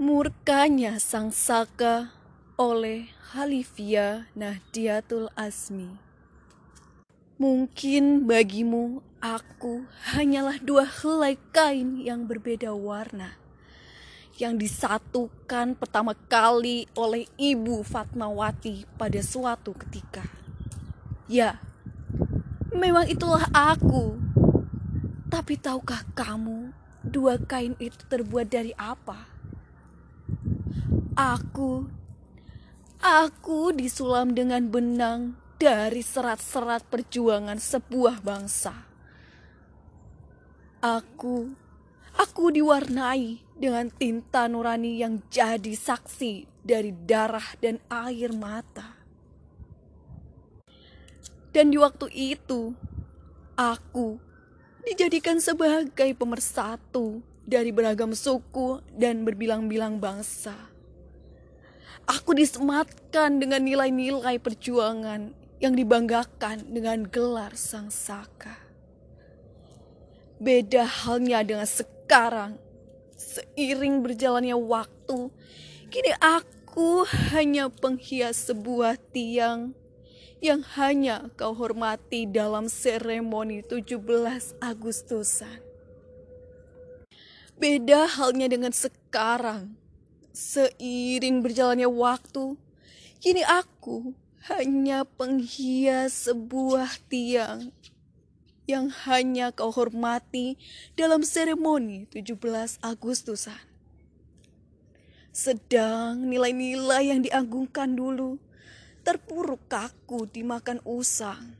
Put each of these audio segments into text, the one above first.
Murkanya Sang Saka oleh Halifia Nahdiatul Asmi Mungkin bagimu aku hanyalah dua helai kain yang berbeda warna yang disatukan pertama kali oleh Ibu Fatmawati pada suatu ketika. Ya, memang itulah aku. Tapi tahukah kamu dua kain itu terbuat dari apa? Aku, aku disulam dengan benang dari serat-serat perjuangan sebuah bangsa. Aku, aku diwarnai dengan tinta nurani yang jadi saksi dari darah dan air mata. Dan di waktu itu, aku dijadikan sebagai pemersatu dari beragam suku dan berbilang-bilang bangsa. Aku disematkan dengan nilai-nilai perjuangan yang dibanggakan dengan gelar sang saka. Beda halnya dengan sekarang, seiring berjalannya waktu, kini aku hanya penghias sebuah tiang yang hanya kau hormati dalam seremoni 17 Agustusan. Beda halnya dengan sekarang, Seiring berjalannya waktu, kini aku hanya penghias sebuah tiang yang hanya kau hormati dalam seremoni 17 Agustusan. Sedang nilai-nilai yang diagungkan dulu terpuruk kaku dimakan usang.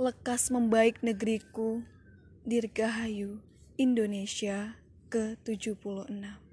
Lekas membaik negeriku, Dirgahayu, Indonesia ke-76.